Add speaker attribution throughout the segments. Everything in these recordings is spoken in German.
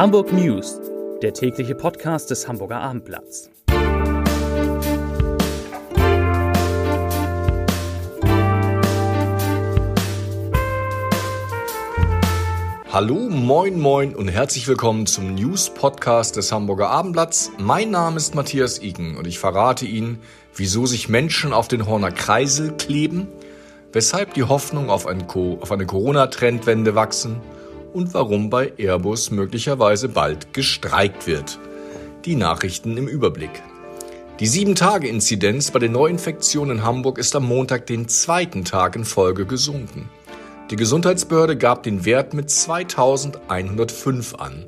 Speaker 1: Hamburg News, der tägliche Podcast des Hamburger Abendblatts.
Speaker 2: Hallo, moin, moin und herzlich willkommen zum News-Podcast des Hamburger Abendblatts. Mein Name ist Matthias Iken und ich verrate Ihnen, wieso sich Menschen auf den Horner Kreisel kleben, weshalb die Hoffnung auf, ein auf eine Corona-Trendwende wachsen – und warum bei Airbus möglicherweise bald gestreikt wird. Die Nachrichten im Überblick. Die 7-Tage-Inzidenz bei den Neuinfektionen in Hamburg ist am Montag den zweiten Tag in Folge gesunken. Die Gesundheitsbehörde gab den Wert mit 2105 an,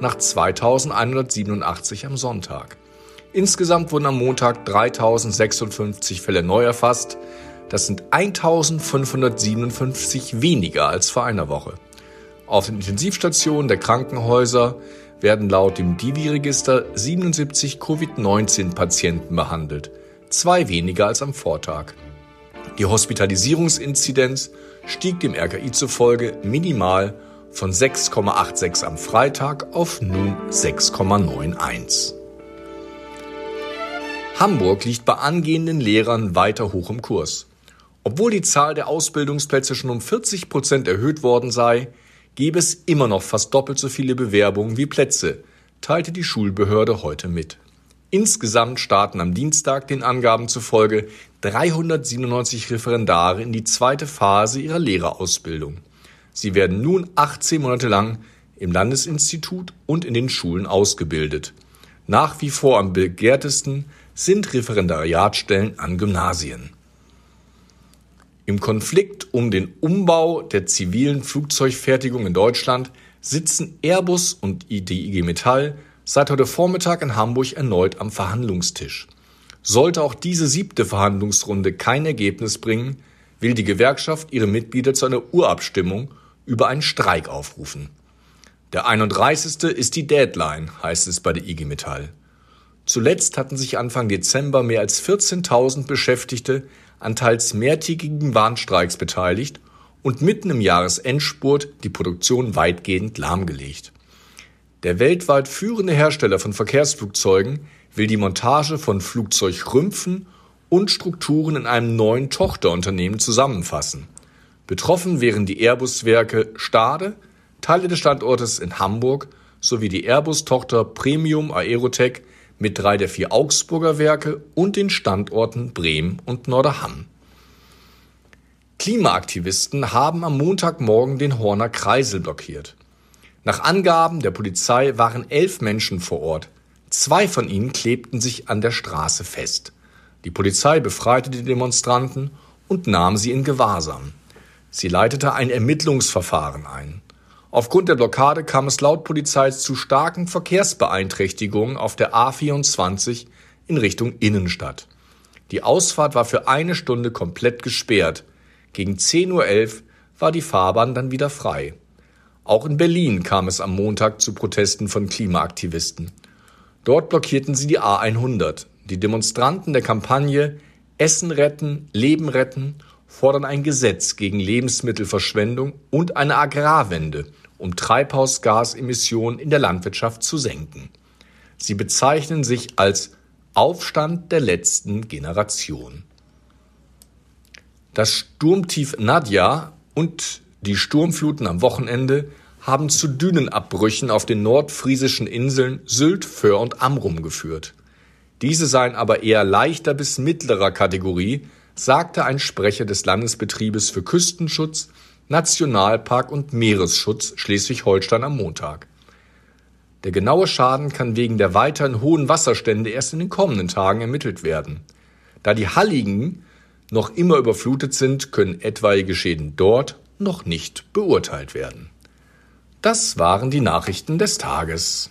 Speaker 2: nach 2187 am Sonntag. Insgesamt wurden am Montag 3056 Fälle neu erfasst. Das sind 1557 weniger als vor einer Woche. Auf den Intensivstationen der Krankenhäuser werden laut dem Divi-Register 77 Covid-19-Patienten behandelt, zwei weniger als am Vortag. Die Hospitalisierungsinzidenz stieg dem RKI zufolge minimal von 6,86 am Freitag auf nun 6,91. Hamburg liegt bei angehenden Lehrern weiter hoch im Kurs. Obwohl die Zahl der Ausbildungsplätze schon um 40 Prozent erhöht worden sei, gebe es immer noch fast doppelt so viele Bewerbungen wie Plätze, teilte die Schulbehörde heute mit. Insgesamt starten am Dienstag den Angaben zufolge 397 Referendare in die zweite Phase ihrer Lehrerausbildung. Sie werden nun 18 Monate lang im Landesinstitut und in den Schulen ausgebildet. Nach wie vor am begehrtesten sind Referendariatstellen an Gymnasien. Im Konflikt um den Umbau der zivilen Flugzeugfertigung in Deutschland sitzen Airbus und die IG Metall seit heute Vormittag in Hamburg erneut am Verhandlungstisch. Sollte auch diese siebte Verhandlungsrunde kein Ergebnis bringen, will die Gewerkschaft ihre Mitglieder zu einer Urabstimmung über einen Streik aufrufen. Der 31. ist die Deadline, heißt es bei der IG Metall. Zuletzt hatten sich Anfang Dezember mehr als 14.000 Beschäftigte an teils mehrtägigen Warnstreiks beteiligt und mitten im Jahresendspurt die Produktion weitgehend lahmgelegt. Der weltweit führende Hersteller von Verkehrsflugzeugen will die Montage von Flugzeugrümpfen und Strukturen in einem neuen Tochterunternehmen zusammenfassen. Betroffen wären die Airbus-Werke Stade, Teile des Standortes in Hamburg sowie die Airbus-Tochter Premium Aerotech mit drei der vier Augsburger Werke und den Standorten Bremen und Norderham. Klimaaktivisten haben am Montagmorgen den Horner Kreisel blockiert. Nach Angaben der Polizei waren elf Menschen vor Ort. Zwei von ihnen klebten sich an der Straße fest. Die Polizei befreite die Demonstranten und nahm sie in Gewahrsam. Sie leitete ein Ermittlungsverfahren ein. Aufgrund der Blockade kam es laut Polizei zu starken Verkehrsbeeinträchtigungen auf der A24 in Richtung Innenstadt. Die Ausfahrt war für eine Stunde komplett gesperrt. Gegen 10.11 Uhr war die Fahrbahn dann wieder frei. Auch in Berlin kam es am Montag zu Protesten von Klimaaktivisten. Dort blockierten sie die A100. Die Demonstranten der Kampagne Essen retten, Leben retten fordern ein Gesetz gegen Lebensmittelverschwendung und eine Agrarwende – um Treibhausgasemissionen in der Landwirtschaft zu senken. Sie bezeichnen sich als Aufstand der letzten Generation. Das Sturmtief Nadja und die Sturmfluten am Wochenende haben zu Dünenabbrüchen auf den nordfriesischen Inseln Sylt, Föhr und Amrum geführt. Diese seien aber eher leichter bis mittlerer Kategorie, sagte ein Sprecher des Landesbetriebes für Küstenschutz Nationalpark und Meeresschutz Schleswig-Holstein am Montag. Der genaue Schaden kann wegen der weiterhin hohen Wasserstände erst in den kommenden Tagen ermittelt werden. Da die Halligen noch immer überflutet sind, können etwaige Schäden dort noch nicht beurteilt werden. Das waren die Nachrichten des Tages.